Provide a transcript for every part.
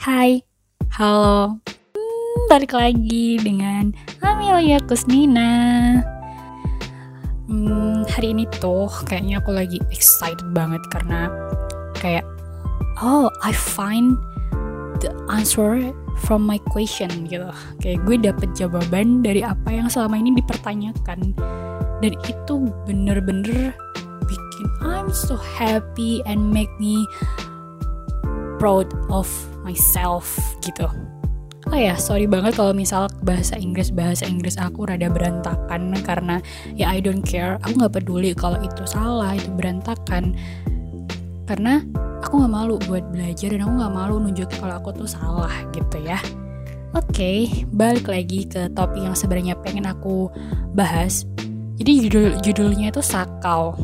Hai, halo. Hmm, balik lagi dengan Amelia Kusnina. Hmm, hari ini tuh kayaknya aku lagi excited banget karena kayak oh I find the answer from my question gitu. Kayak gue dapet jawaban dari apa yang selama ini dipertanyakan dan itu bener-bener bikin I'm so happy and make me proud of myself gitu. Oh ya sorry banget kalau misal bahasa Inggris bahasa Inggris aku rada berantakan karena ya I don't care. Aku nggak peduli kalau itu salah itu berantakan. Karena aku nggak malu buat belajar dan aku nggak malu nunjukin kalau aku tuh salah gitu ya. Oke okay, balik lagi ke topik yang sebenarnya pengen aku bahas. Jadi judul judulnya itu sakau.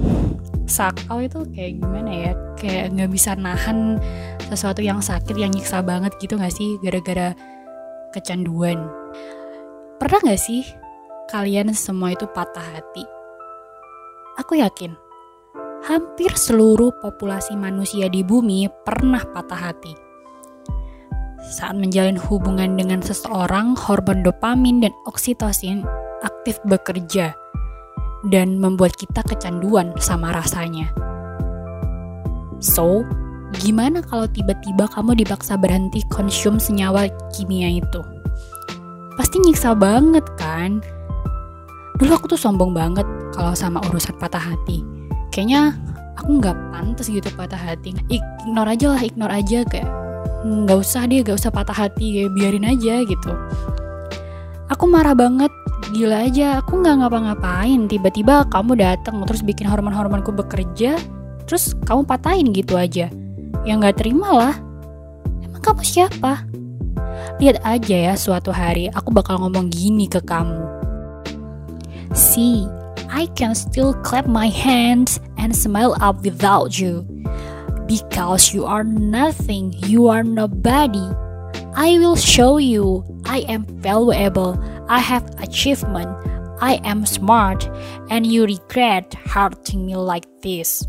Sakau itu kayak gimana ya? Kayak nggak bisa nahan sesuatu yang sakit yang nyiksa banget gitu gak sih? Gara-gara kecanduan. Pernah gak sih kalian semua itu patah hati? Aku yakin hampir seluruh populasi manusia di bumi pernah patah hati. Saat menjalin hubungan dengan seseorang, hormon dopamin dan oksitosin aktif bekerja dan membuat kita kecanduan sama rasanya. So, gimana kalau tiba-tiba kamu dipaksa berhenti konsum senyawa kimia itu? Pasti nyiksa banget kan? Dulu aku tuh sombong banget kalau sama urusan patah hati. Kayaknya aku nggak pantas gitu patah hati. Ignore aja lah, ignore aja kayak nggak usah deh, gak usah patah hati, kayak biarin aja gitu. Aku marah banget gila aja aku nggak ngapa-ngapain tiba-tiba kamu datang terus bikin hormon-hormonku bekerja terus kamu patahin gitu aja ya nggak terima lah. Emang kamu siapa? Lihat aja ya suatu hari aku bakal ngomong gini ke kamu. See I can still clap my hands and smile up without you. Because you are nothing you are nobody. I will show you I am valuable, I have achievement, I am smart, and you regret hurting me like this.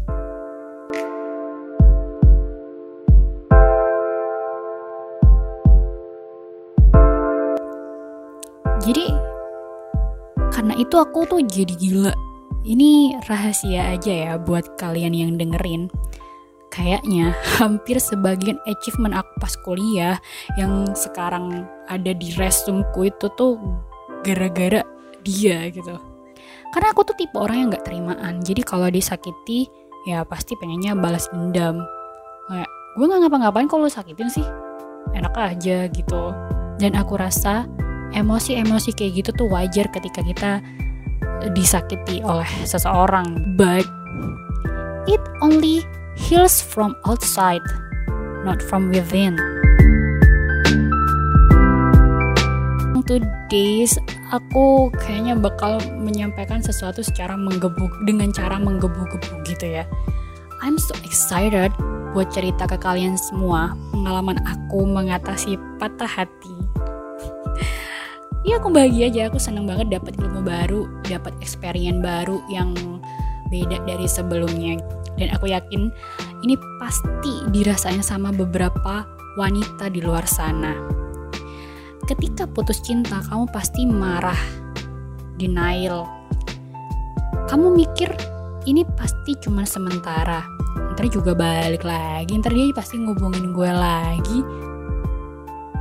Itu aku tuh jadi gila. Ini rahasia aja ya buat kalian yang dengerin. Kayaknya hampir sebagian achievement aku pas kuliah yang sekarang ada di resumeku itu tuh gara-gara dia gitu. Karena aku tuh tipe orang yang gak terimaan. Jadi kalau disakiti ya pasti pengennya balas dendam. Kayak gue gak ngapa-ngapain kalau sakitin sih? Enak aja gitu. Dan aku rasa emosi-emosi kayak gitu tuh wajar ketika kita disakiti oleh seseorang but it only heals from outside, not from within. Today's aku kayaknya bakal menyampaikan sesuatu secara menggebuk dengan cara menggebu-gebu gitu ya. I'm so excited buat cerita ke kalian semua pengalaman aku mengatasi patah hati. Iya aku bahagia aja, aku seneng banget dapat ilmu baru, dapat experience baru yang beda dari sebelumnya dan aku yakin ini pasti dirasain sama beberapa wanita di luar sana. Ketika putus cinta, kamu pasti marah, denial. Kamu mikir ini pasti cuma sementara. Ntar juga balik lagi, ntar dia pasti ngubungin gue lagi.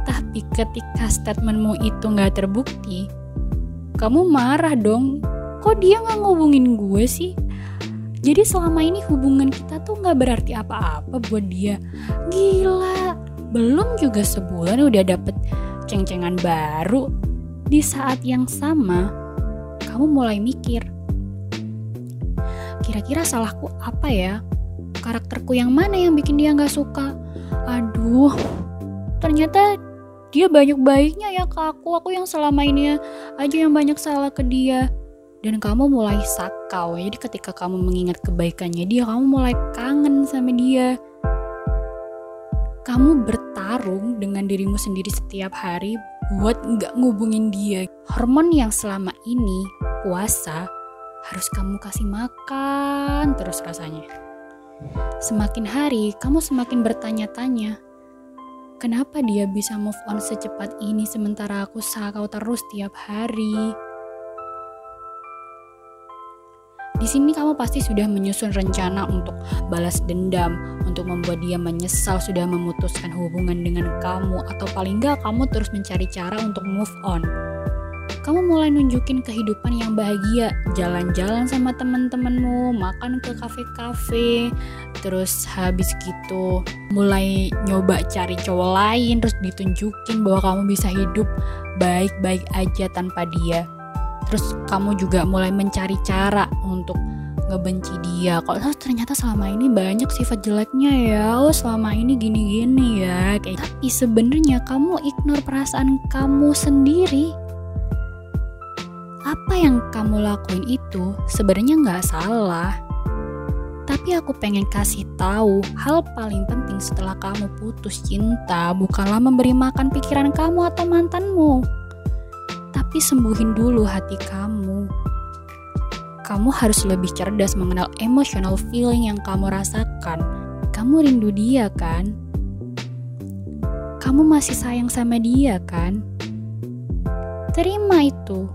Tapi ketika statementmu itu nggak terbukti, kamu marah dong. Kok dia nggak ngubungin gue sih? Jadi selama ini hubungan kita tuh nggak berarti apa-apa buat dia. Gila, belum juga sebulan udah dapet ceng-cengan baru. Di saat yang sama, kamu mulai mikir, kira-kira salahku apa ya? Karakterku yang mana yang bikin dia nggak suka? Aduh, ternyata dia banyak baiknya ya ke aku. Aku yang selama ini aja yang banyak salah ke dia. Dan kamu mulai sakau jadi ketika kamu mengingat kebaikannya dia kamu mulai kangen sama dia. Kamu bertarung dengan dirimu sendiri setiap hari buat nggak ngubungin dia. Hormon yang selama ini puasa harus kamu kasih makan terus rasanya. Semakin hari kamu semakin bertanya-tanya Kenapa dia bisa move on secepat ini sementara aku sakau terus tiap hari? Di sini kamu pasti sudah menyusun rencana untuk balas dendam, untuk membuat dia menyesal sudah memutuskan hubungan dengan kamu, atau paling nggak kamu terus mencari cara untuk move on kamu mulai nunjukin kehidupan yang bahagia. Jalan-jalan sama teman-temanmu makan ke kafe-kafe terus habis gitu mulai nyoba cari cowok lain terus ditunjukin bahwa kamu bisa hidup baik-baik aja tanpa dia. Terus kamu juga mulai mencari cara untuk ngebenci dia. Kok oh, ternyata selama ini banyak sifat jeleknya ya. Oh selama ini gini-gini ya kayak tapi sebenarnya kamu ignore perasaan kamu sendiri apa yang kamu lakuin itu sebenarnya nggak salah. Tapi aku pengen kasih tahu hal paling penting setelah kamu putus cinta bukanlah memberi makan pikiran kamu atau mantanmu. Tapi sembuhin dulu hati kamu. Kamu harus lebih cerdas mengenal emotional feeling yang kamu rasakan. Kamu rindu dia kan? Kamu masih sayang sama dia kan? Terima itu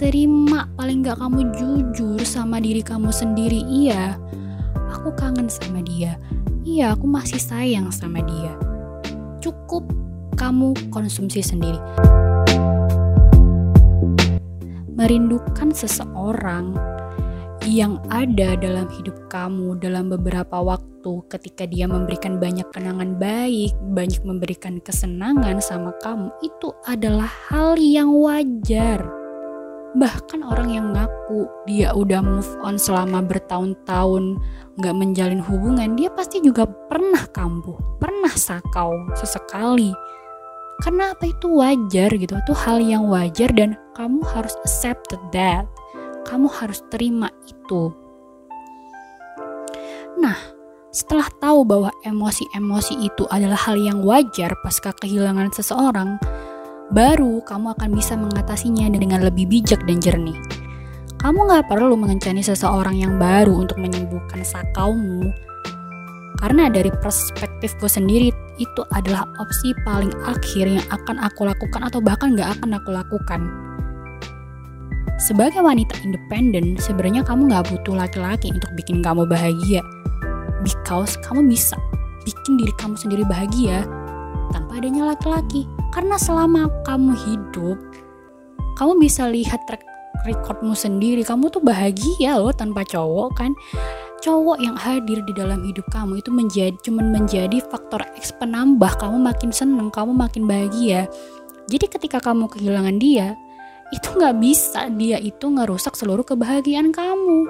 terima paling gak kamu jujur sama diri kamu sendiri. Iya aku kangen sama dia. Iya aku masih sayang sama dia. Cukup kamu konsumsi sendiri. Merindukan seseorang yang ada dalam hidup kamu dalam beberapa waktu ketika dia memberikan banyak kenangan baik, banyak memberikan kesenangan sama kamu, itu adalah hal yang wajar. Bahkan orang yang ngaku dia udah move on selama bertahun-tahun nggak menjalin hubungan, dia pasti juga pernah kambuh, pernah sakau sesekali. Karena apa itu wajar gitu, itu hal yang wajar dan kamu harus accept that. Kamu harus terima itu. Nah, setelah tahu bahwa emosi-emosi itu adalah hal yang wajar pasca kehilangan seseorang, baru kamu akan bisa mengatasinya dengan lebih bijak dan jernih. Kamu nggak perlu mengencani seseorang yang baru untuk menyembuhkan sakaumu. Karena dari perspektifku sendiri, itu adalah opsi paling akhir yang akan aku lakukan atau bahkan nggak akan aku lakukan. Sebagai wanita independen, sebenarnya kamu nggak butuh laki-laki untuk bikin kamu bahagia. Because kamu bisa bikin diri kamu sendiri bahagia tanpa adanya laki-laki. Karena selama kamu hidup, kamu bisa lihat track recordmu sendiri. Kamu tuh bahagia loh tanpa cowok kan. Cowok yang hadir di dalam hidup kamu itu menjadi cuman menjadi faktor X penambah kamu makin seneng, kamu makin bahagia. Jadi ketika kamu kehilangan dia, itu nggak bisa dia itu ngerusak seluruh kebahagiaan kamu.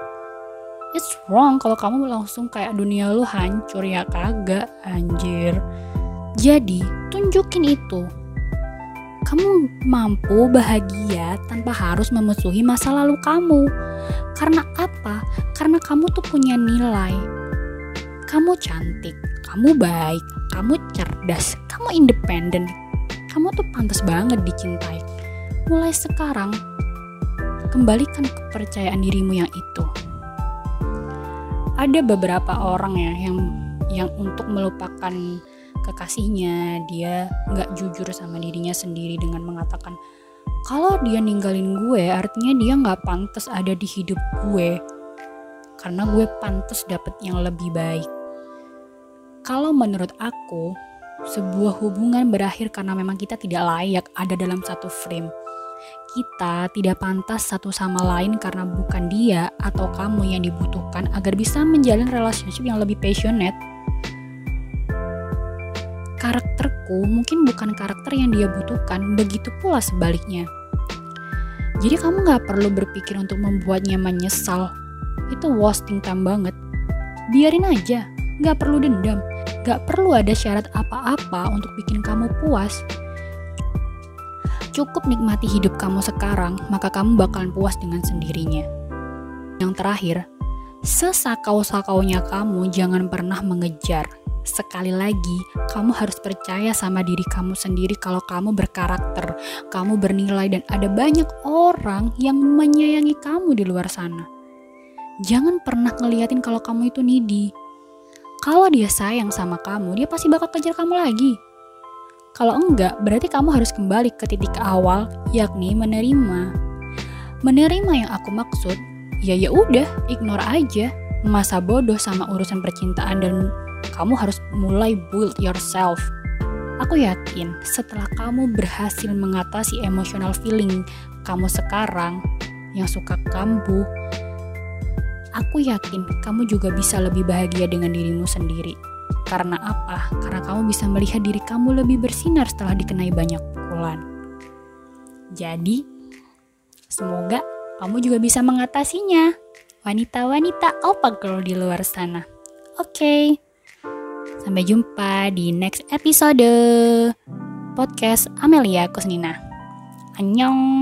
It's wrong kalau kamu langsung kayak dunia lu hancur ya kagak anjir. Jadi tunjukin itu kamu mampu bahagia tanpa harus memusuhi masa lalu kamu. Karena apa? Karena kamu tuh punya nilai. Kamu cantik, kamu baik, kamu cerdas, kamu independen. Kamu tuh pantas banget dicintai. Mulai sekarang, kembalikan kepercayaan dirimu yang itu. Ada beberapa orang ya yang yang untuk melupakan kekasihnya dia nggak jujur sama dirinya sendiri dengan mengatakan kalau dia ninggalin gue artinya dia nggak pantas ada di hidup gue. Karena gue pantas dapet yang lebih baik. Kalau menurut aku sebuah hubungan berakhir karena memang kita tidak layak ada dalam satu frame. Kita tidak pantas satu sama lain karena bukan dia atau kamu yang dibutuhkan agar bisa menjalin relationship yang lebih passionate karakterku mungkin bukan karakter yang dia butuhkan, begitu pula sebaliknya. Jadi kamu gak perlu berpikir untuk membuatnya menyesal. Itu wasting time banget. Biarin aja, gak perlu dendam. Gak perlu ada syarat apa-apa untuk bikin kamu puas. Cukup nikmati hidup kamu sekarang, maka kamu bakalan puas dengan sendirinya. Yang terakhir, sesakau-sakaunya kamu jangan pernah mengejar Sekali lagi, kamu harus percaya sama diri kamu sendiri kalau kamu berkarakter, kamu bernilai dan ada banyak orang yang menyayangi kamu di luar sana. Jangan pernah ngeliatin kalau kamu itu needy. Kalau dia sayang sama kamu, dia pasti bakal kejar kamu lagi. Kalau enggak, berarti kamu harus kembali ke titik awal, yakni menerima. Menerima yang aku maksud, ya ya udah, ignore aja. Masa bodoh sama urusan percintaan dan kamu harus mulai build yourself. Aku yakin setelah kamu berhasil mengatasi emotional feeling kamu sekarang yang suka kambuh, aku yakin kamu juga bisa lebih bahagia dengan dirimu sendiri. Karena apa? Karena kamu bisa melihat diri kamu lebih bersinar setelah dikenai banyak pukulan. Jadi, semoga kamu juga bisa mengatasinya. Wanita-wanita opa girl di luar sana. Oke. Okay. Sampai jumpa di next episode podcast Amelia Kusnina. Annyeong.